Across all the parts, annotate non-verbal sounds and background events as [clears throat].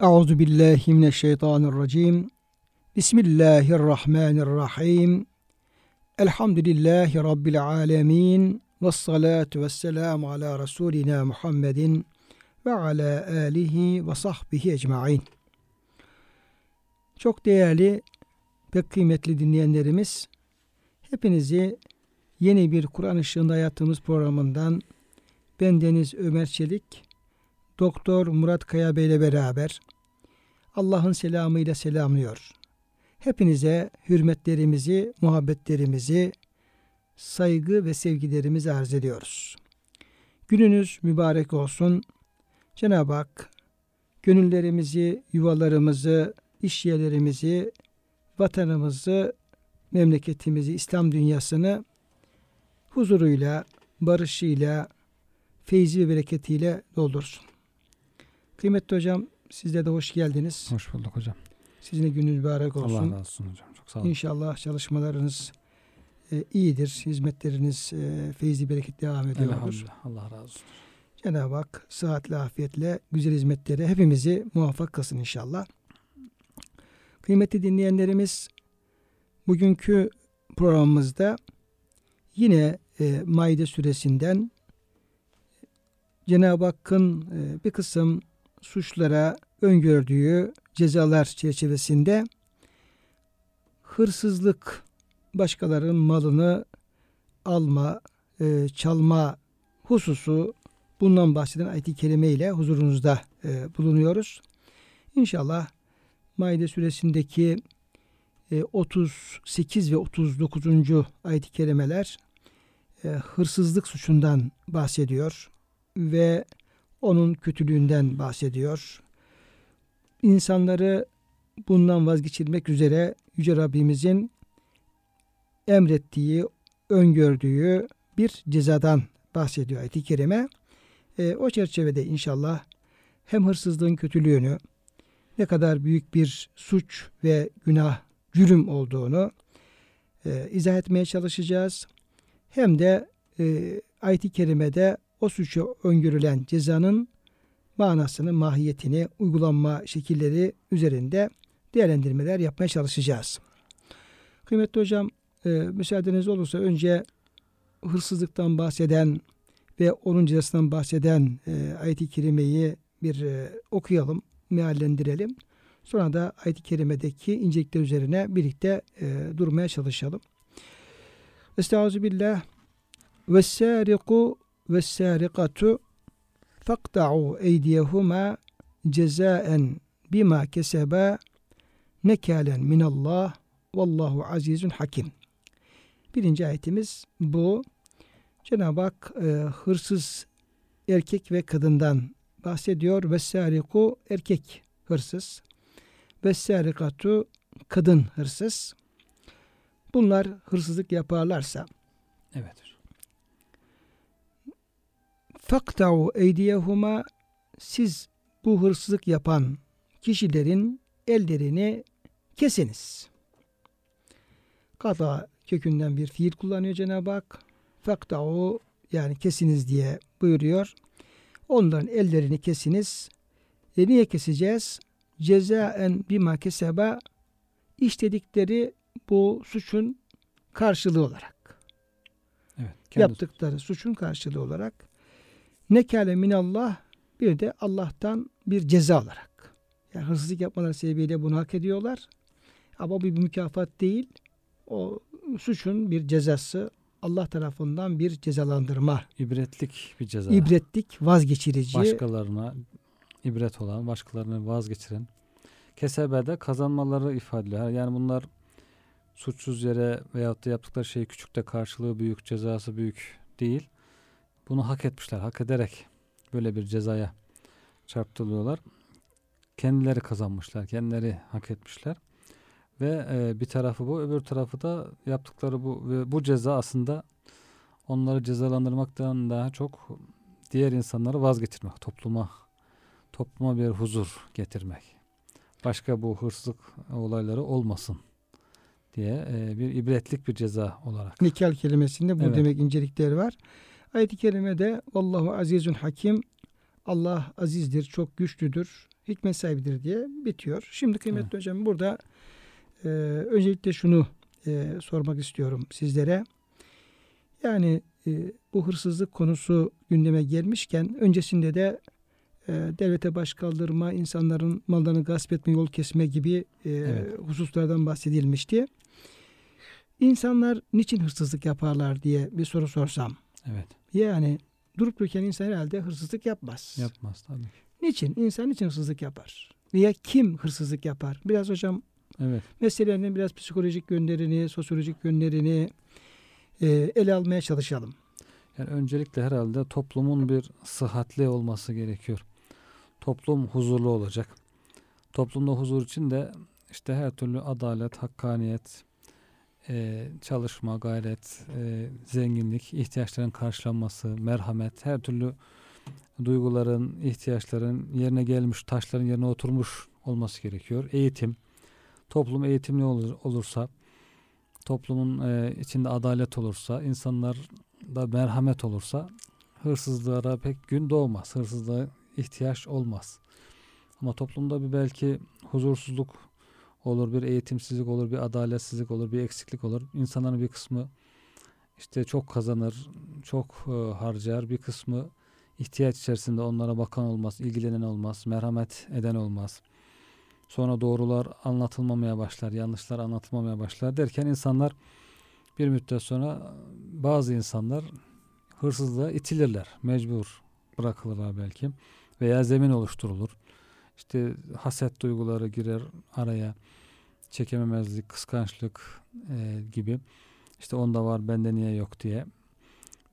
Euzu billahi mineşşeytanirracim. Bismillahirrahmanirrahim. Elhamdülillahi rabbil alamin. Ves salatu vesselamu ala rasulina Muhammedin ve ala alihi ve sahbihi ecmaîn. Çok değerli pek kıymetli dinleyenlerimiz, hepinizi yeni bir Kur'an ışığında hayatımız programından ben Deniz Ömer Çelik, Doktor Murat Kaya Bey ile beraber Allah'ın selamıyla selamlıyor. Hepinize hürmetlerimizi, muhabbetlerimizi, saygı ve sevgilerimizi arz ediyoruz. Gününüz mübarek olsun. Cenab-ı Hak gönüllerimizi, yuvalarımızı, iş yerlerimizi, vatanımızı, memleketimizi, İslam dünyasını huzuruyla, barışıyla, feyzi ve bereketiyle doldursun. Kıymetli hocam sizde de hoş geldiniz. Hoş bulduk hocam. Sizin de gününüz mübarek olsun. Allah razı olsun hocam. Çok sağ olun. İnşallah çalışmalarınız e, iyidir. Hizmetleriniz e, feyzi bereketli devam ediyordur. Allah razı olsun. Cenab-ı Hak sıhhatle, afiyetle, güzel hizmetlere hepimizi muvaffak kılsın inşallah. Kıymetli dinleyenlerimiz, bugünkü programımızda yine e, Maide suresinden Cenab-ı Hakk'ın e, bir kısım suçlara öngördüğü cezalar çerçevesinde hırsızlık, başkalarının malını alma, e, çalma hususu bundan bahseden ayet-i kerime ile huzurunuzda e, bulunuyoruz. İnşallah Maide suresindeki e, 38 ve 39. ayet-i kerimeler e, hırsızlık suçundan bahsediyor ve onun kötülüğünden bahsediyor. İnsanları bundan vazgeçirmek üzere Yüce Rabbimizin emrettiği, öngördüğü bir cezadan bahsediyor ayet-i kerime. E, o çerçevede inşallah hem hırsızlığın kötülüğünü, ne kadar büyük bir suç ve günah, cürüm olduğunu e, izah etmeye çalışacağız. Hem de e, ayet-i kerimede o suçu öngörülen cezanın manasını, mahiyetini, uygulanma şekilleri üzerinde değerlendirmeler yapmaya çalışacağız. Kıymetli hocam, e, müsaadeniz olursa önce hırsızlıktan bahseden ve onun cezasından bahseden e, ayet-i kerimeyi bir e, okuyalım, meallendirelim. Sonra da ayet-i kerimedeki incelikler üzerine birlikte e, durmaya çalışalım. Estağfirullah. Ve sâriku ve sârikatu fakta'u eydiyehuma cezaen bima keseba nekalen minallah vallahu azizun hakim. Birinci ayetimiz bu. Cenab-ı Hak e, hırsız erkek ve kadından bahsediyor. Ve sariku erkek hırsız. Ve sarikatu kadın hırsız. Bunlar hırsızlık yaparlarsa Evet. Faktau eydiyehuma siz bu hırsızlık yapan kişilerin ellerini kesiniz. Kata kökünden bir fiil kullanıyor Cenab-ı Hak. Faktau yani kesiniz diye buyuruyor. Onların ellerini kesiniz. E niye keseceğiz? Cezaen bima keseba işledikleri bu suçun karşılığı olarak. Evet. Kendi Yaptıkları suçun karşılığı olarak. Nekale minallah bir de Allah'tan bir ceza olarak. Yani hırsızlık yapmaları sebebiyle bunu hak ediyorlar. Ama bu bir mükafat değil. O suçun bir cezası Allah tarafından bir cezalandırma. ibretlik bir ceza. İbretlik, vazgeçirici. Başkalarına ibret olan, başkalarını vazgeçiren. Kesebede kazanmaları ifade ediyor. Yani bunlar suçsuz yere veyahut da yaptıkları şey küçük de karşılığı büyük, cezası büyük değil. Bunu hak etmişler. Hak ederek böyle bir cezaya çarptırılıyorlar. Kendileri kazanmışlar. Kendileri hak etmişler. Ve e, bir tarafı bu. Öbür tarafı da yaptıkları bu. Ve bu ceza aslında onları cezalandırmaktan daha çok diğer insanları vazgeçirmek. Topluma topluma bir huzur getirmek. Başka bu hırsızlık olayları olmasın diye e, bir ibretlik bir ceza olarak. Nikal kelimesinde bu Evet. demek incelikleri var. Ayet-i kerimede Allahu azizun hakim Allah azizdir, çok güçlüdür, hikmet sahibidir diye bitiyor. Şimdi kıymetli hocam burada e, öncelikle şunu e, sormak istiyorum sizlere. Yani e, bu hırsızlık konusu gündeme gelmişken öncesinde de e, devlete baş kaldırma, insanların mallarını gasp etme, yol kesme gibi e, Evet. hususlardan bahsedilmişti. İnsanlar niçin hırsızlık yaparlar diye bir soru sorsam. Evet. Yani durup dururken insan herhalde hırsızlık yapmaz. Yapmaz tabii. Niçin? İnsan niçin hırsızlık yapar? Veya kim hırsızlık yapar? Biraz hocam Evet. meselenin biraz psikolojik yönlerini, sosyolojik yönlerini e, ele almaya çalışalım. Yani öncelikle herhalde toplumun bir sıhhatli olması gerekiyor. Toplum huzurlu olacak. Toplumda huzur için de işte her türlü adalet, hakkaniyet, e, çalışma, gayret, e, zenginlik, ihtiyaçların karşılanması, merhamet, her türlü duyguların, ihtiyaçların yerine gelmiş, taşların yerine oturmuş olması gerekiyor. Eğitim, toplum eğitimli olur, olursa, toplumun e, içinde adalet olursa, insanlar da merhamet olursa hırsızlığa pek gün doğmaz. Hırsızlığa ihtiyaç olmaz. Ama toplumda bir belki huzursuzluk olur, bir eğitimsizlik olur, bir adaletsizlik olur, bir eksiklik olur. İnsanların bir kısmı işte çok kazanır, çok e, harcar, bir kısmı ihtiyaç içerisinde onlara bakan olmaz, ilgilenen olmaz, merhamet eden olmaz. Sonra doğrular anlatılmamaya başlar, yanlışlar anlatılmamaya başlar derken insanlar bir müddet sonra bazı insanlar hırsızlığa itilirler. Mecbur bırakılırlar belki. Veya zemin oluşturulur. İşte haset duyguları girer araya. Çekememezlik, kıskançlık e, gibi. İşte onda var bende niye yok diye.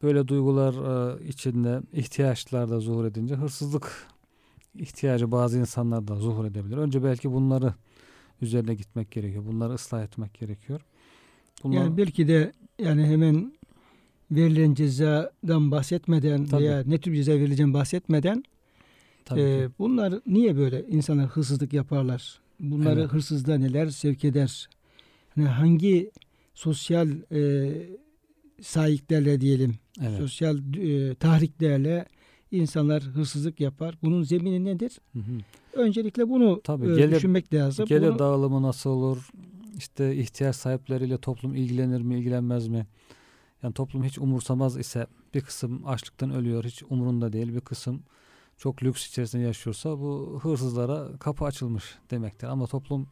Böyle duygular e, içinde ihtiyaçlar da zuhur edince hırsızlık ihtiyacı bazı insanlarda zuhur edebilir. Önce belki bunları üzerine gitmek gerekiyor. Bunları ıslah etmek gerekiyor. Bunlar, Yani belki de yani hemen verilen cezadan bahsetmeden Tabii. veya ne tür ceza verileceğini bahsetmeden tabii e, ki. bunlar niye böyle insanlar hırsızlık yaparlar? Bunları Evet. hırsızlığa neler sevk eder? Hani hangi sosyal e, sahiplerle diyelim, Evet. sosyal e, tahriklerle insanlar hırsızlık yapar? Bunun zemini nedir? Hı hı. Öncelikle bunu Tabii, e, gelir- düşünmek lazım. Gelir Bunu- dağılımı nasıl olur? İşte ihtiyaç sahipleriyle toplum ilgilenir mi, ilgilenmez mi? Yani toplum hiç umursamaz ise bir kısım açlıktan ölüyor, hiç umurunda değil. Bir kısım çok lüks içerisinde yaşıyorsa bu hırsızlara kapı açılmış demektir. Ama toplum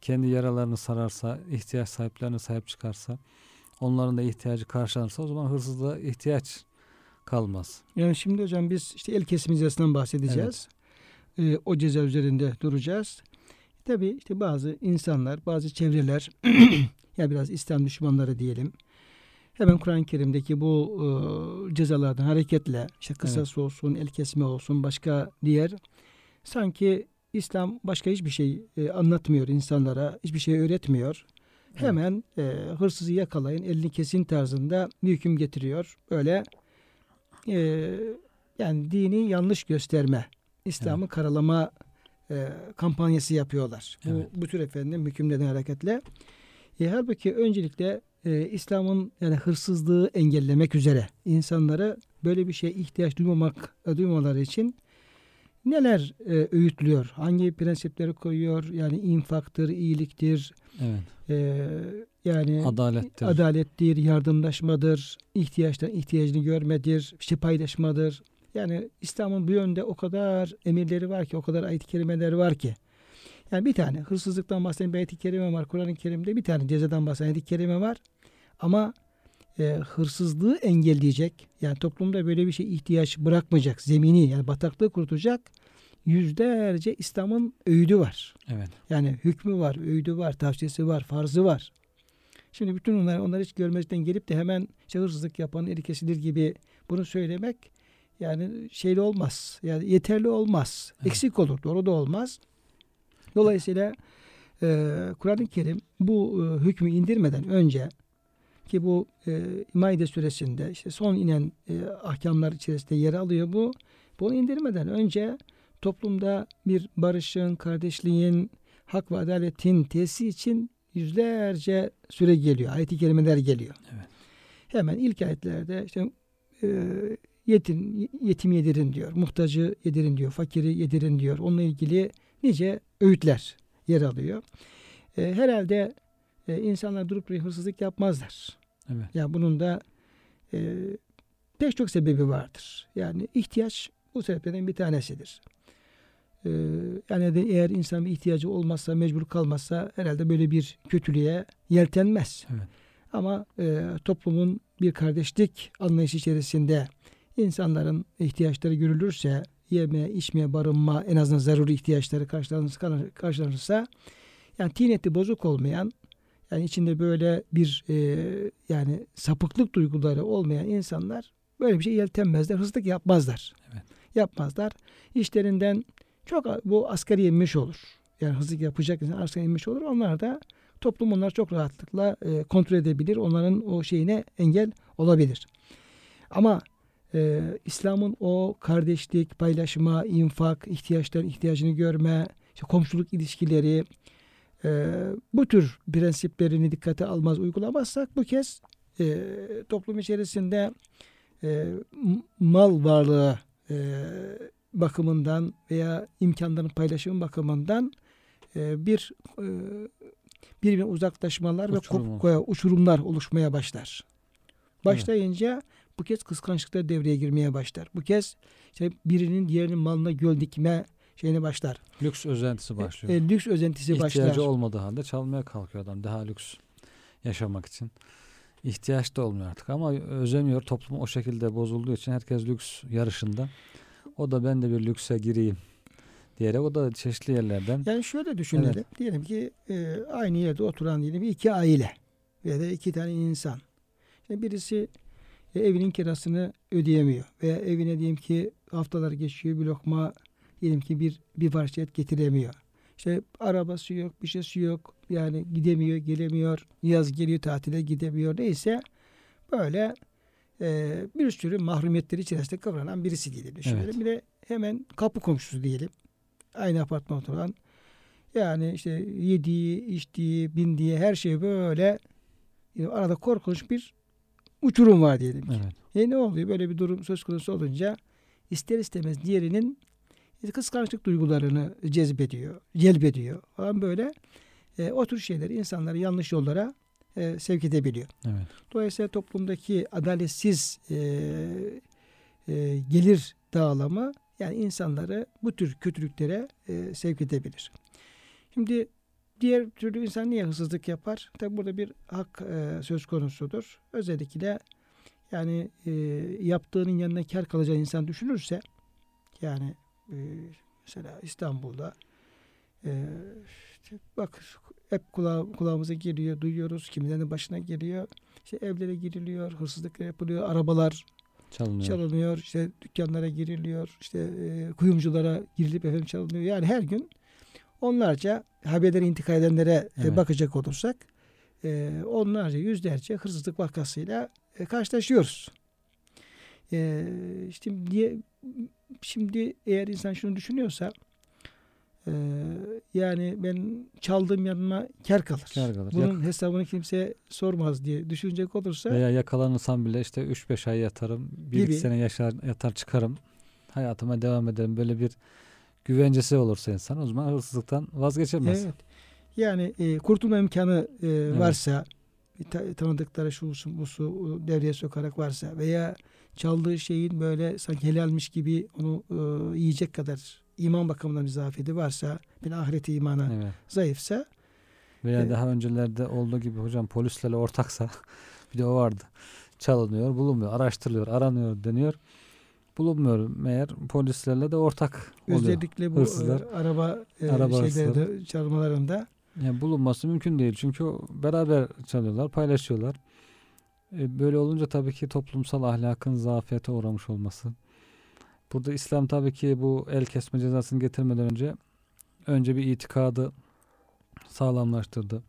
kendi yaralarını sararsa, ihtiyaç sahiplerine sahip çıkarsa, onların da ihtiyacı karşılanırsa o zaman hırsızlığa ihtiyaç kalmaz. Yani şimdi hocam biz işte el kesim cezasından bahsedeceğiz. Ee, o ceza üzerinde duracağız. Tabii işte bazı insanlar, bazı çevreler [clears throat] ya biraz İslam düşmanları diyelim. Hemen Kur'an-ı Kerim'deki bu e, cezalardan hareketle işte kısas olsun, el kesme olsun, başka diğer sanki İslam başka hiçbir şey e, anlatmıyor insanlara, hiçbir şey öğretmiyor. Evet. Hemen e, hırsızı yakalayın, elini kesin tarzında bir hüküm getiriyor. Böyle e, yani dini yanlış gösterme, İslam'ı karalama e, kampanyası yapıyorlar. Evet. Bu, bu tür efendim hükümlerden hareketle. E, halbuki öncelikle e, İslam'ın yani hırsızlığı engellemek üzere insanlara böyle bir şeye ihtiyaç duymamak e, duymamaları için neler e, öğütlüyor? Hangi prensipleri koyuyor? Yani infaktır, iyiliktir, Evet. e, yani Adalettir. adalettir, yardımlaşmadır, ihtiyaçtan ihtiyacını görmedir, işte paylaşmadır. Yani İslam'ın bu yönde o kadar emirleri var ki, o kadar ayet-i kerimeler var ki. Yani bir tane hırsızlıktan bahseden bir ayet-i kerime var. Kur'an-ı Kerim'de bir tane cezadan bahseden ayet-i kerime var. Ama e, hırsızlığı engelleyecek, yani toplumda böyle bir şey ihtiyaç bırakmayacak, zemini yani bataklığı kurutacak yüzlerce İslam'ın öğüdü var. Evet. Yani hükmü var, öğüdü var, tavsiyesi var, farzı var. Şimdi bütün onlar, onları hiç görmezden gelip de hemen işte hırsızlık yapan eli kesilir gibi bunu söylemek yani şeyli olmaz. Yani yeterli olmaz. Evet. Eksik olur. Doğru da olmaz. Dolayısıyla e, Kur'an-ı Kerim bu e, hükmü indirmeden önce ki bu e, Maide suresinde işte son inen e, ahkamlar içerisinde yer alıyor bu. Bunu indirmeden önce toplumda bir barışın, kardeşliğin, hak ve adaletin tesisi için yüzlerce süre geliyor. Ayet-i kerimeler geliyor. Evet. Hemen ilk ayetlerde işte e, yetim, yetim yedirin diyor. Muhtacı yedirin diyor. Fakiri yedirin diyor. Onunla ilgili nice öğütler yer alıyor. E, herhalde e, insanlar durup durup hırsızlık yapmazlar. Evet. Yani bunun da e, pek çok sebebi vardır. Yani ihtiyaç bu sebeplerden bir tanesidir. E, yani de eğer insan bir ihtiyacı olmazsa, mecbur kalmazsa herhalde böyle bir kötülüğe yeltenmez. Evet. Ama e, toplumun bir kardeşlik anlayışı içerisinde insanların ihtiyaçları görülürse, yeme, içme, barınma en azından zaruri ihtiyaçları karşılanırsa, karşılanırsa yani tineti bozuk olmayan yani içinde böyle bir e, yani sapıklık duyguları olmayan insanlar böyle bir şey yeltenmezler. Hırsızlık yapmazlar. Evet. Yapmazlar. İşlerinden çok bu asgari inmiş olur. Yani hırsızlık yapacak insan asgari inmiş olur. Onlar da toplum onları çok rahatlıkla e, kontrol edebilir. Onların o şeyine engel olabilir. Ama e, İslam'ın o kardeşlik, paylaşma, infak, ihtiyaçların ihtiyacını görme, işte komşuluk ilişkileri, e, bu tür prensiplerini dikkate almaz, uygulamazsak bu kez e, toplum içerisinde e, mal varlığı e, bakımından veya imkanların paylaşımı bakımından e, bir e, birbirine uzaklaşmalar Uçurum ve kop- uçurumlar oluşmaya başlar. Başlayınca bu kez kıskançlıklar devreye girmeye başlar. Bu kez işte birinin diğerinin malına göl dikme şeyine başlar. Lüks özentisi başlıyor. E, lüks özentisi İhtiyacı başlar. olmadığı halde çalmaya kalkıyor adam daha lüks yaşamak için. İhtiyaç da olmuyor artık ama özemiyor. Toplum o şekilde bozulduğu için herkes lüks yarışında. O da ben de bir lükse gireyim diyerek o da çeşitli yerlerden. Yani şöyle düşünelim. Diyelim ki e, aynı yerde oturan diyelim ki iki aile veya da iki tane insan. Şimdi birisi e, evinin kirasını ödeyemiyor veya evine diyelim ki haftalar geçiyor bir lokma diyelim ki bir bir parça et getiremiyor. İşte arabası yok, bir şeysi yok. Yani gidemiyor, gelemiyor. Yaz geliyor tatile gidemiyor. Neyse böyle e, bir sürü mahrumiyetleri içerisinde kıvranan birisi diyelim. Düşünelim. Evet. Bir de hemen kapı komşusu diyelim. Aynı apartman oturan. Yani işte yediği, içtiği, bindiği her şey böyle e, arada korkunç bir uçurum var diyelim ki. Evet. E ne oluyor? Böyle bir durum söz konusu olunca ister istemez diğerinin kıskançlık duygularını cezbediyor, celbediyor falan böyle. E, o tür şeyler insanları yanlış yollara e, sevk edebiliyor. Evet. Dolayısıyla toplumdaki adaletsiz e, e, gelir dağılımı yani insanları bu tür kötülüklere e, sevk edebilir. Şimdi diğer türlü insan niye hırsızlık yapar? Tabi burada bir hak e, söz konusudur. Özellikle yani e, yaptığının yanına kar kalacağını insan düşünürse yani e, mesela İstanbul'da e, işte bak hep kulağı, kulağımıza geliyor, duyuyoruz. Kimilerinin başına geliyor. İşte evlere giriliyor, hırsızlıklar yapılıyor, arabalar Çalınıyor. çalınıyor, işte dükkanlara giriliyor, işte e, kuyumculara girilip efendim çalınıyor. Yani her gün onlarca haberleri intikal edenlere e, Evet. bakacak olursak e, onlarca, yüzlerce hırsızlık vakasıyla e, karşılaşıyoruz. E, işte diye şimdi eğer insan şunu düşünüyorsa e, yani ben çaldığım yanıma kar kalır. Kâr kalır. Bunun hesabını kimse sormaz diye düşünecek olursa Veya yakalanırsam bile işte 3-5 ay yatarım. 1 Gibi. sene yaşar, yatar çıkarım. Hayatıma devam ederim. Böyle bir güvencesi olursa insan o zaman hırsızlıktan vazgeçemez. Evet. Yani e, kurtulma imkanı e, varsa bir ta- tanıdıkları şu bu su devreye sokarak varsa veya çaldığı şeyin böyle sanki helalmiş gibi onu e, yiyecek kadar iman bakımından bir zafiyeti varsa bir ahireti imanı Evet. zayıfsa Veya Evet. daha öncelerde olduğu gibi hocam polislerle ortaksa [laughs] bir de o vardı. Çalınıyor, bulunmuyor, araştırılıyor, aranıyor deniyor. Bulunmuyor. Meğer polislerle de ortak oluyor. özellikle bu Hırsızlar. e, araba, e, Araba şeylerde, çalmalarında Yani bulunması mümkün değil. Çünkü beraber çalıyorlar, paylaşıyorlar. E, böyle olunca tabii ki toplumsal ahlakın zafiyete uğramış olması. Burada İslam tabii ki bu el kesme cezasını getirmeden önce önce bir itikadı sağlamlaştırdı.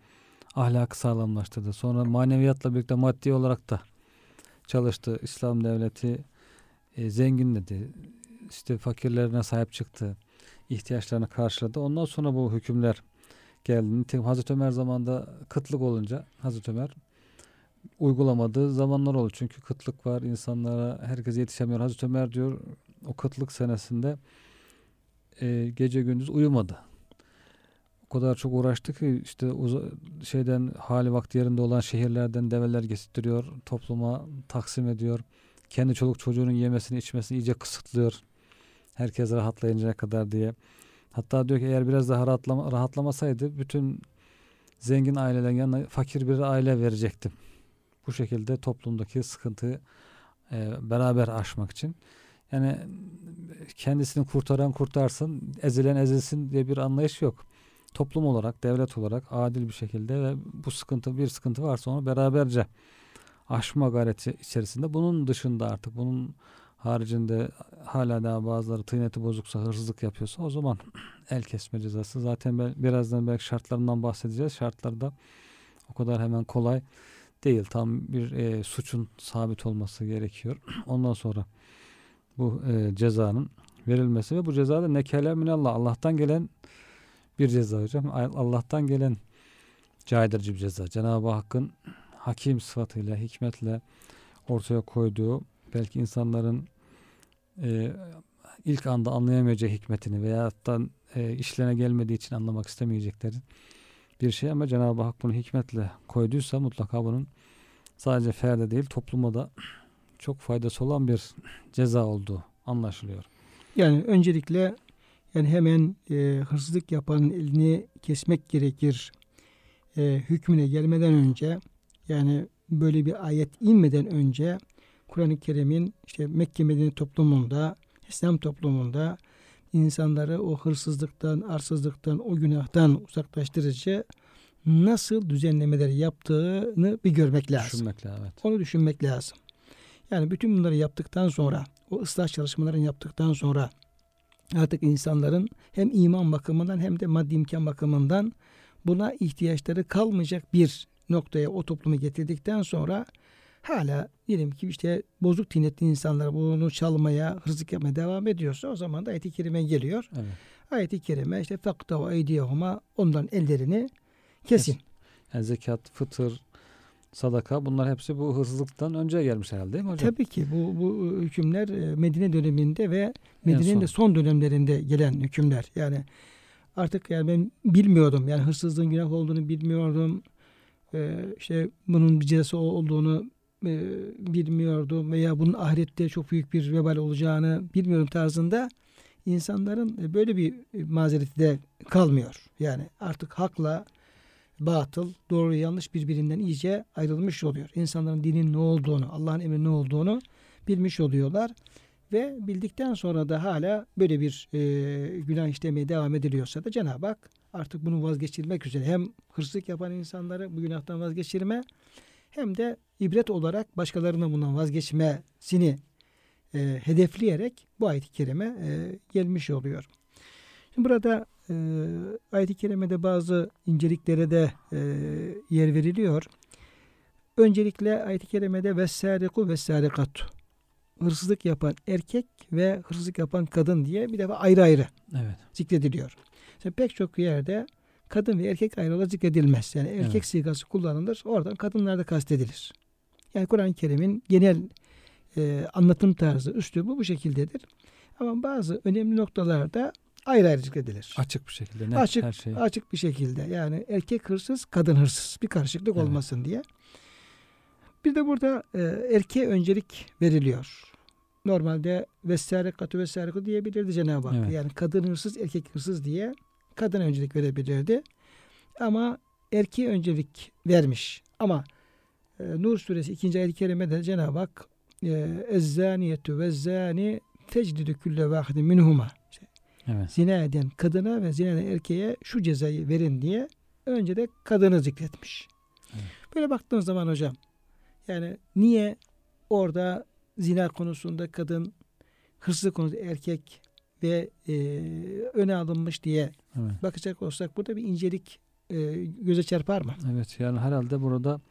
Ahlakı sağlamlaştırdı. Sonra maneviyatla birlikte maddi olarak da çalıştı. İslam devleti e, zenginledi. İşte fakirlerine sahip çıktı. ihtiyaçlarını karşıladı. Ondan sonra bu hükümler geldi. Nitekim Hazreti Ömer zamanında kıtlık olunca Hazreti Ömer uygulamadığı zamanlar oldu. Çünkü kıtlık var, insanlara herkes yetişemiyor. Hazreti Ömer diyor o kıtlık senesinde e, gece gündüz uyumadı. O kadar çok uğraştı ki işte şeyden hali vakti yerinde olan şehirlerden develer getirtiyor, topluma taksim ediyor. Kendi çoluk çocuğunun yemesini içmesini iyice kısıtlıyor. Herkes rahatlayıncaya kadar diye. Hatta diyor ki eğer biraz daha rahatlama, rahatlamasaydı bütün zengin ailelerin yanına fakir bir aile verecektim. Bu şekilde toplumdaki sıkıntıyı e, beraber aşmak için. Yani kendisini kurtaran kurtarsın, ezilen ezilsin diye bir anlayış yok. Toplum olarak, devlet olarak adil bir şekilde ve bu sıkıntı bir sıkıntı varsa onu beraberce aşma gayreti içerisinde. Bunun dışında artık bunun haricinde hala daha bazıları tıyneti bozuksa, hırsızlık yapıyorsa o zaman [clears throat] el kesme cezası. Zaten ben, birazdan belki şartlarından bahsedeceğiz. Şartları da o kadar hemen kolay değil. Tam bir e, suçun sabit olması gerekiyor. [clears throat] Ondan sonra bu e, cezanın verilmesi ve bu ceza da nekele minallah. Allah'tan gelen bir ceza hocam. Allah'tan gelen caydırıcı bir ceza. Cenab-ı Hakk'ın hakim sıfatıyla, hikmetle ortaya koyduğu belki insanların e, ilk anda anlayamayacağı hikmetini veya da e, işlerine gelmediği için anlamak istemeyecekleri bir şey ama Cenab-ı Hak bunu hikmetle koyduysa mutlaka bunun sadece ferde değil topluma da çok faydası olan bir ceza olduğu anlaşılıyor. Yani öncelikle yani hemen e, hırsızlık yapanın elini kesmek gerekir e, hükmüne gelmeden önce yani böyle bir ayet inmeden önce Kur'an-ı Kerim'in işte Mekke Medine toplumunda, İslam toplumunda insanları o hırsızlıktan, arsızlıktan, o günahtan uzaklaştırıcı nasıl düzenlemeler yaptığını bir görmek lazım. Düşünmek lazım. Evet. Onu düşünmek lazım. Yani bütün bunları yaptıktan sonra, o ıslah çalışmalarını yaptıktan sonra artık insanların hem iman bakımından hem de maddi imkan bakımından buna ihtiyaçları kalmayacak bir noktaya o toplumu getirdikten sonra hala diyelim ki işte bozuk tinetli insanlar bunu çalmaya, hırsızlık yapmaya devam ediyorsa o zaman da ayet-i kerime geliyor. Evet. Ayet-i kerime işte fakta ve eydiyehuma ondan ellerini kesin. Yani zekat, fıtır, sadaka bunlar hepsi bu hırsızlıktan önce gelmiş herhalde değil mi hocam? Tabii ki bu, bu hükümler e, Medine döneminde ve Medine'nin son. de son dönemlerinde gelen hükümler. Yani artık yani ben bilmiyordum. Yani hırsızlığın günah olduğunu bilmiyordum. Ee, işte bunun bir cezası olduğunu e, bilmiyordum veya bunun ahirette çok büyük bir vebal olacağını bilmiyorum tarzında insanların e, böyle bir mazereti de kalmıyor. Yani artık hakla batıl, doğru yanlış birbirinden iyice ayrılmış oluyor. İnsanların dinin ne olduğunu, Allah'ın emri ne olduğunu bilmiş oluyorlar. Ve bildikten sonra da hala böyle bir e, günah işlemeye devam ediliyorsa da Cenab-ı Hak artık bunu vazgeçirmek üzere hem hırsızlık yapan insanları bu günahtan vazgeçirme hem de ibret olarak başkalarının bundan vazgeçmesini e, hedefleyerek bu ayet-i kerime e, gelmiş oluyor. Şimdi burada e, ayet-i kerimede bazı inceliklere de e, yer veriliyor. Öncelikle ayet-i kerimede vessariku vessarikatu hırsızlık yapan erkek ve hırsızlık yapan kadın diye bir defa ayrı ayrı Evet. zikrediliyor. Şimdi pek çok yerde kadın ve erkek ayrı olarak zikredilmez. Yani erkek Evet. sigası kullanılır. Oradan kadınlar da kastedilir. Yani Kur'an-ı Kerim'in genel e, anlatım tarzı, üslubu bu şekildedir. Ama bazı önemli noktalarda ayrı ayrı zikredilir. Açık bir şekilde net Açık, her şey. açık bir şekilde. Yani erkek hırsız, kadın hırsız. Bir karışıklık Evet. olmasın diye. Bir de burada e, erkeğe öncelik veriliyor. Normalde vessarekatü vessareku diyebilirdi Cenab-ı Hak. Evet. Yani kadın hırsız, erkek hırsız diye kadına öncelik verebilirdi. Ama erkeğe öncelik vermiş. Ama e, Nur suresi 2. ayet-i kerimede Cenab-ı Hak e, ezzaniyetü ve zani fecdidü külle vahidin minhuma. Evet. zina eden kadına ve zina eden erkeğe şu cezayı verin diye önce de kadını zikretmiş. Evet. Böyle baktığınız zaman hocam yani niye orada zina konusunda kadın, hırsızlık konusunda erkek ve e, öne alınmış diye Evet. bakacak olsak burada bir incelik e, göze çarpar mı? Evet yani herhalde burada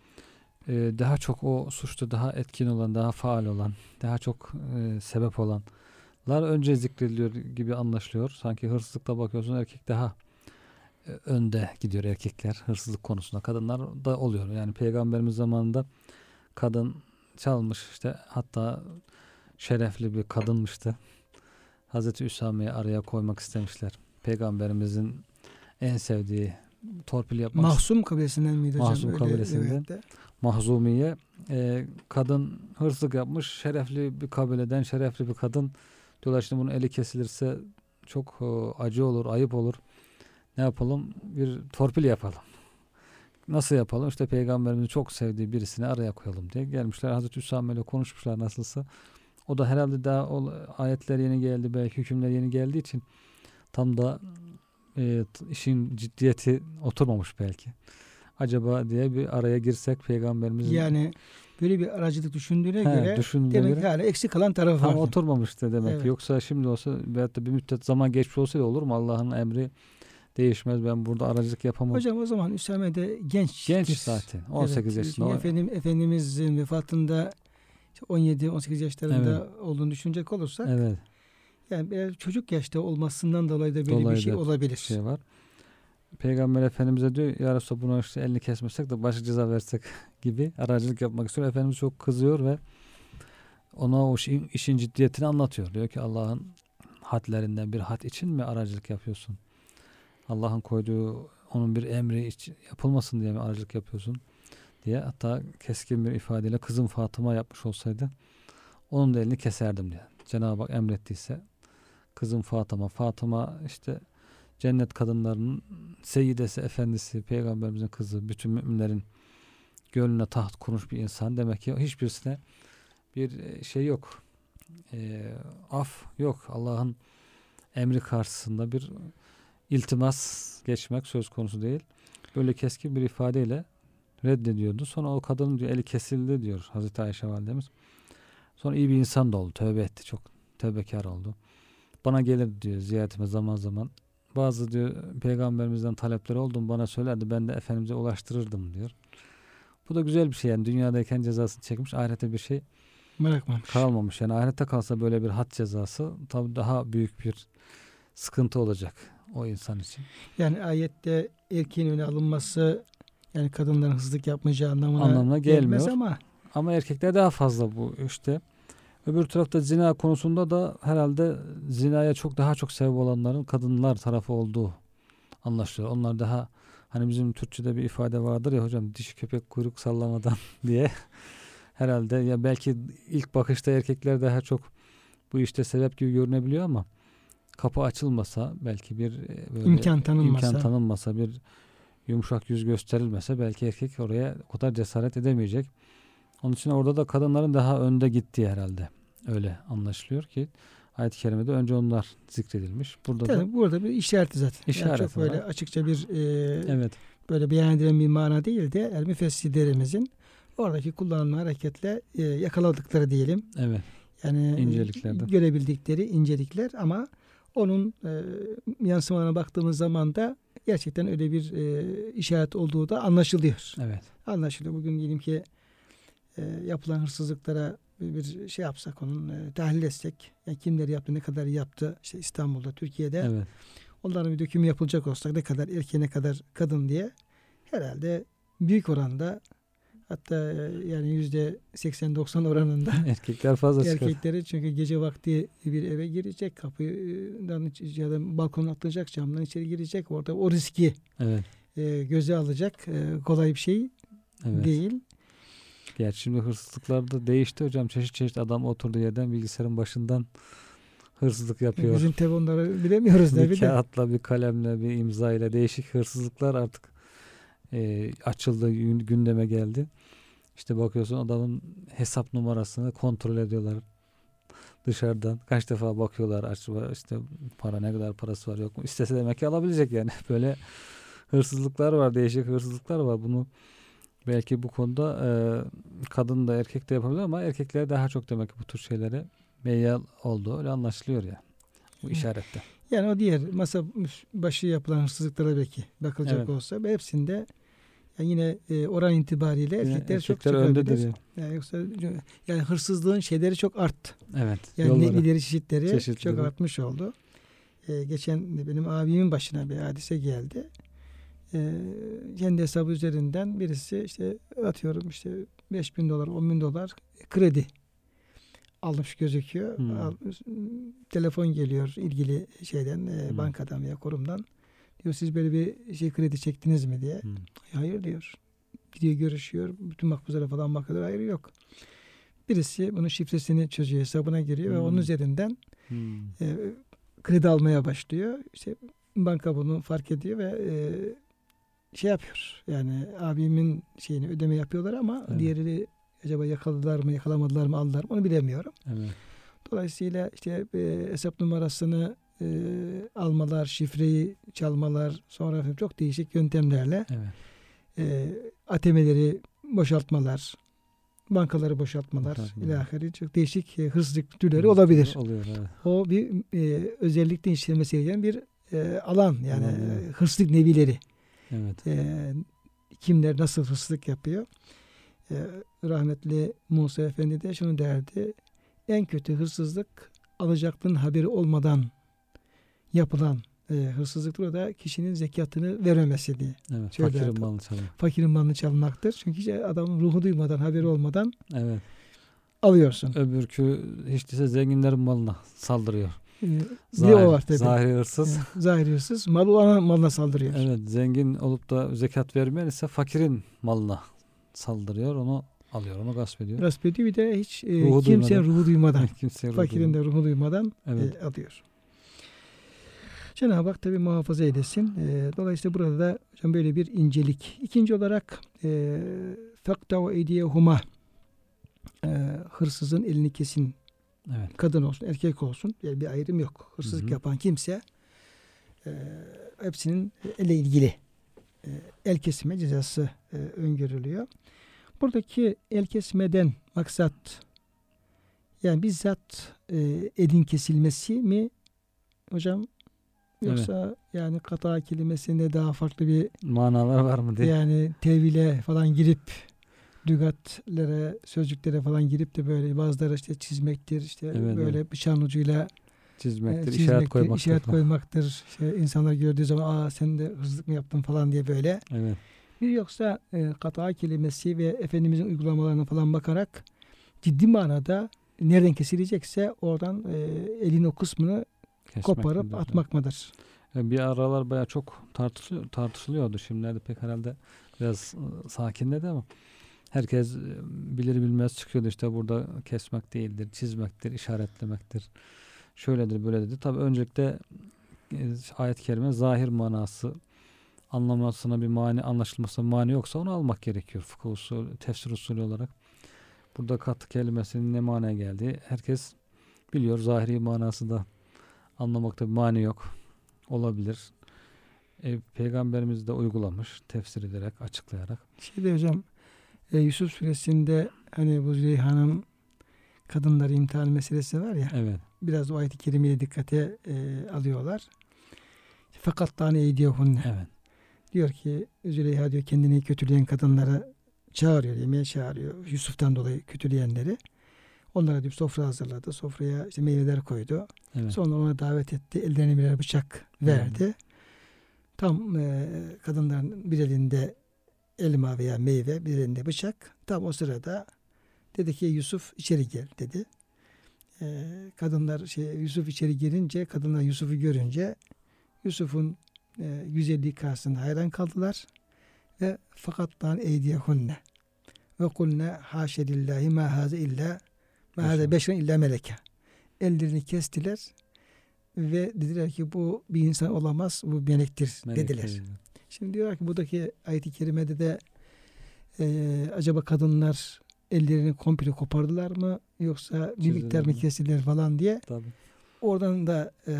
e, daha çok o suçta daha etkin olan, daha faal olan, daha çok e, sebep olanlar önce zikrediliyor gibi anlaşılıyor. Sanki hırsızlıkta bakıyorsun erkek daha e, önde gidiyor erkekler hırsızlık konusunda. Kadınlar da oluyor. Yani peygamberimiz zamanında kadın çalmış işte hatta şerefli bir kadınmıştı. Hazreti Üsame'yi araya koymak istemişler. Peygamberimizin en sevdiği torpil yapmak Mahsum kabilesinden miydi hocam? Mahsum kabilesinden. Mahzumiye e, kadın hırsızlık yapmış şerefli bir kabileden şerefli bir kadın. Diyorlar şimdi bunun eli kesilirse çok e, acı olur ayıp olur. Ne yapalım? Bir torpil yapalım. Nasıl yapalım? İşte peygamberimizin çok sevdiği birisini araya koyalım diye gelmişler. Hazreti Üsame ile konuşmuşlar nasılsa o da herhalde daha o, ayetler yeni geldi belki hükümler yeni geldiği için tam da e, işin ciddiyeti oturmamış belki acaba diye bir araya girsek peygamberimizin Yani böyle bir aracılık düşündüğüne He, göre düşündüğüne demek göre hala eksik kalan tarafı tam var. oturmamıştı demek Evet. Yoksa şimdi olsa veyahut da bir müddet zaman geçmiş olsaydı olur mu? Allah'ın emri değişmez. Ben burada aracılık yapamam. Hocam o zaman Üsame de genç. Genç zaten. 18 Evet, yaşında. Efendim, Efendimizin vefatında 17-18 yaşlarında olduğunu düşünecek olursak Evet. yani biraz çocuk yaşta olmasından dolayı da böyle Dolayı bir şey olabilir. Şey var. Peygamber Efendimiz'e diyor ya Resulallah buna işte elini kesmesek de başka ceza versek [laughs] gibi aracılık yapmak istiyor. Efendimiz çok kızıyor ve ona o işin, işin ciddiyetini anlatıyor. Diyor ki Allah'ın hadlerinden bir had için mi aracılık yapıyorsun? Allah'ın koyduğu onun bir emri için yapılmasın diye mi aracılık yapıyorsun? Diye hatta keskin bir ifadeyle kızım Fatıma yapmış olsaydı onun da elini keserdim diye. Cenab-ı Hak emrettiyse kızım Fatıma Fatıma işte cennet kadınlarının seyyidesi, efendisi, peygamberimizin kızı, bütün müminlerin gönlüne taht kurmuş bir insan. Demek ki hiçbirisine bir e, şey yok. E, af yok. Allah'ın emri karşısında bir iltimas geçmek söz konusu değil. Böyle keskin bir ifadeyle reddediyordu. Sonra o kadının diyor eli kesildi diyor Hazreti Ayşe validemiz. Sonra iyi bir insan da oldu. Tövbe etti. Çok tövbekar oldu. Bana gelir diyor ziyaretime zaman zaman. Bazı diyor peygamberimizden talepleri oldu bana söylerdi. Ben de Efendimiz'e ulaştırırdım diyor. Bu da güzel bir şey yani. Dünyadayken cezasını çekmiş. Ahirete bir şey Bırakmamış. kalmamış. Yani ahirette kalsa böyle bir had cezası tabii daha büyük bir sıkıntı olacak o insan için. Yani ayette erkeğin öne alınması yani kadınların hızlık yapmayacağı anlamına, Anlamına gelmez gelmiyor. ama Ama erkekler daha fazla bu işte. Öbür tarafta zina konusunda da herhalde zinaya çok daha çok sebep olanların kadınlar tarafı olduğu anlaşılıyor. Onlar daha hani bizim Türkçe'de bir ifade vardır ya hocam dişi köpek kuyruk sallamadan [laughs] diye. Herhalde ya belki ilk bakışta erkekler daha çok bu işte sebep gibi görünebiliyor ama kapı açılmasa belki bir e, böyle imkan tanınmasa. imkan tanınmasa bir yumuşak yüz gösterilmese belki erkek oraya o kadar cesaret edemeyecek. Onun için orada da kadınların daha önde gittiği herhalde. Öyle anlaşılıyor ki ayet-i kerimede önce onlar zikredilmiş. Burada da Tabii burada bir işareti zaten. Yani İşareti çok böyle var. açıkça bir e, evet böyle beyan edilen bir mana değil de el müfessirlerimizin oradaki kullanılan hareketle e, yakaladıkları diyelim. evet Yani İnceliklerden. görebildikleri incelikler ama onun e, yansımalarına baktığımız zaman da gerçekten öyle bir e, işaret olduğu da anlaşılıyor. evet Anlaşılıyor. Bugün diyelim ki e, yapılan hırsızlıklara bir, şey yapsak onun e, tahlil etsek yani kimleri yaptı ne kadar yaptı işte İstanbul'da Türkiye'de evet onların bir dökümü yapılacak olsak ne kadar erkeğe ne kadar kadın diye herhalde büyük oranda hatta e, yani yüzde 80-90 oranında [laughs] erkekler fazla erkekleri çünkü gece vakti bir eve girecek kapıdan ya da balkona atlayacak camdan içeri girecek orada o riski Evet e, göze alacak e, kolay bir şey evet. değil. Gerçi şimdi hırsızlıklar da değişti hocam. Çeşit çeşit adam oturduğu yerden bilgisayarın başından hırsızlık yapıyor. Bizim tabi onları bilemiyoruz da [laughs] bir kağıtla, bir kalemle, bir imza ile değişik hırsızlıklar artık e, açıldı, gün- gündeme geldi. İşte bakıyorsun adamın hesap numarasını kontrol ediyorlar dışarıdan. Kaç defa bakıyorlar acaba işte para ne kadar parası var yok mu? İstese demek ki alabilecek yani. [laughs] Böyle hırsızlıklar var, değişik hırsızlıklar var. Bunu belki bu konuda e, kadın da erkek de yapabilir ama erkekler daha çok demek ki bu tür şeylere meyyal oldu. Öyle anlaşılıyor ya bu Hı. işarette. Yani o diğer masa başı yapılan hırsızlıklara belki bakılacak Evet. olsa hepsinde yani yine e, oran itibariyle Yine erkekler, çok erkekler öndedir yani. Yani yoksa yani hırsızlığın şeyleri çok arttı. Evet. Yani yolları. nevileri çeşitleri Çeşitleri. çok artmış oldu. Ee, geçen benim abimin başına bir hadise geldi. Ee, kendi hesabı üzerinden birisi işte atıyorum işte 5 bin dolar, 10 bin dolar kredi almış gözüküyor. Hmm. Al- telefon geliyor ilgili şeyden, e, Hmm. bankadan veya kurumdan. Diyor siz böyle bir şey kredi çektiniz mi diye. Hmm. Hayır diyor. Gidiyor görüşüyor. Bütün makbuzlara falan bakıyor. Hayır yok. Birisi bunun şifresini çözüyor, hesabına giriyor ve Hmm. onun üzerinden Hmm. e, kredi almaya başlıyor. İşte banka bunu fark ediyor ve e, şey yapıyor. Yani abimin şeyini ödeme yapıyorlar ama Evet. diğeri acaba yakaladılar mı, yakalamadılar mı, aldılar mı onu bilemiyorum. Evet. Dolayısıyla işte e, hesap numarasını e, almalar, şifreyi çalmalar, sonra efendim çok değişik yöntemlerle Evet. e, ATM'leri boşaltmalar, bankaları boşaltmalar Boşaltmalar. ilahiri çok değişik e, hırsızlık türleri olabilir. Oluyor evet. O bir e, özellikle işlenmesi gereken bir e, alan yani evet. e, hırsızlık nevileri. Evet. E, kimler nasıl hırsızlık yapıyor? E, rahmetli Musa Efendi de şunu derdi. En kötü hırsızlık alacaklının haberi olmadan yapılan e, hırsızlıktır. O da kişinin zekatını verememesi diye. Evet. Fakirin malını çalıyor. Fakirin malını çalmaktır. Çünkü işte adamın ruhu duymadan, haberi olmadan Evet. alıyorsun. Öbürkü hiç değilse zenginlerin malına saldırıyor. E, de Zahir, o var tabii. zahiri hırsız. E, Zahir hırsız mal olan malına saldırıyor. Evet zengin olup da zekat vermeyen ise fakirin malına saldırıyor. Onu alıyor. Onu gasp ediyor. Gasp ediyor bir de hiç e, Ruhu kimsenin duymadan. ruhu duymadan, [laughs] Kimseye fakirin de ruhu duymadan Evet. e, alıyor. Cenab-ı Hak tabi muhafaza eylesin. E, dolayısıyla burada da hocam böyle bir incelik. İkinci olarak e, fakta ve ediyehuma e, hırsızın elini kesin Evet. kadın olsun erkek olsun yani bir ayrım yok. Hırsızlık Hı hı. yapan kimse e, hepsinin ele ilgili e, el kesme cezası e, öngörülüyor. Buradaki el kesmeden maksat yani bizzat e, elin kesilmesi mi hocam yoksa yani kata kelimesinde daha farklı bir Manalar var mı diye. yani tevhile falan girip lügatlere, sözcüklere falan girip de böyle bazıları işte çizmektir, işte Evet, böyle bıçağın ucuyla Çizmektir, e, işaret çizmektir, koymaktır. işaret [laughs] koymaktır. İşte insanlar gördüğü zaman aa sen de hırsızlık mı yaptın falan diye böyle. Evet. Bir yoksa e, kata kelimesi ve Efendimizin uygulamalarına falan bakarak ciddi manada nereden kesilecekse oradan e, elin o kısmını Kesmek koparıp midir? atmak mıdır? Yani Bir aralar baya çok tartışılıyor, tartışılıyordu. Şimdilerde pek herhalde biraz ıı, sakinledi ama herkes ıı, bilir bilmez çıkıyordu işte burada kesmek değildir, çizmektir, işaretlemektir. Şöyledir, böyledir. Tabi öncelikle e, ayet-i kerime zahir manası anlamasına bir mani, anlaşılmasına bir mani yoksa onu almak gerekiyor. Fıkıh usulü, tefsir usulü olarak. Burada katı kelimesinin ne manaya geldiği herkes biliyor. Zahiri manası da anlamakta bir mani yok. Olabilir. E, Peygamberimiz de uygulamış tefsir ederek, açıklayarak. Şeyde hocam e, Yusuf suresinde hani bu Züleyha'nın kadınları imtihan meselesi var ya Evet. biraz o ayet-i kerimeyi dikkate e, alıyorlar. Fakat tane eydiyehunne Evet. diyor ki Züleyha diyor kendini kötüleyen kadınları çağırıyor, yemeğe çağırıyor. Yusuf'tan dolayı kötüleyenleri. Onlara diyor sofra hazırladı. Sofraya işte meyveler koydu. Evet. Sonra ona davet etti. Ellerine birer bıçak verdi. Tam e, kadınların bir elinde elma veya meyve, bir elinde bıçak. Tam o sırada dedi ki Yusuf içeri gel dedi. E, kadınlar şey Yusuf içeri girince, kadınlar Yusuf'u görünce Yusuf'un e, güzelliği karşısında hayran kaldılar ve fakat lan eydiyehunne ve kulne haşe lillahi ma haze illa Beşer. beşeren illa meleke ellerini kestiler ve dediler ki bu bir insan olamaz bu melektir Melek dediler. değil. Şimdi diyorlar ki buradaki ayet-i kerimede de e, acaba kadınlar ellerini komple kopardılar mı yoksa bir miktar mı mi? kestiler falan diye Tabii. oradan da e,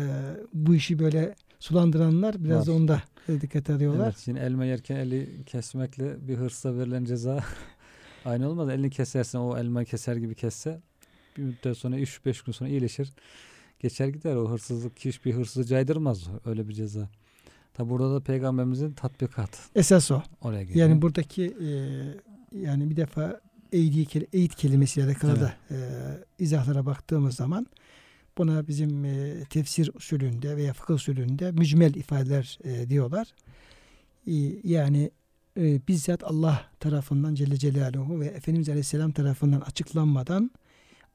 bu işi böyle sulandıranlar biraz Var. da onda dikkat ediyorlar. Evet. Şimdi elma yerken eli kesmekle bir hırsa verilen ceza [laughs] aynı olmaz. Elini kesersen o elmayı keser gibi kesse bir müddet sonra 3-5 gün sonra iyileşir. Geçer gider o hırsızlık hiçbir hırsızı caydırmaz öyle bir ceza. Tabi burada da peygamberimizin tatbikatı Esas o. oraya geliyor. Yani buradaki e, yani bir defa eğdi, eğit kelimesiyle alakalı da e, izahlara baktığımız zaman buna bizim e, tefsir usulünde veya fıkıh usulünde mücmel ifadeler e, diyorlar. E, yani e, bizzat Allah tarafından Celle Celaluhu ve Efendimiz Aleyhisselam tarafından açıklanmadan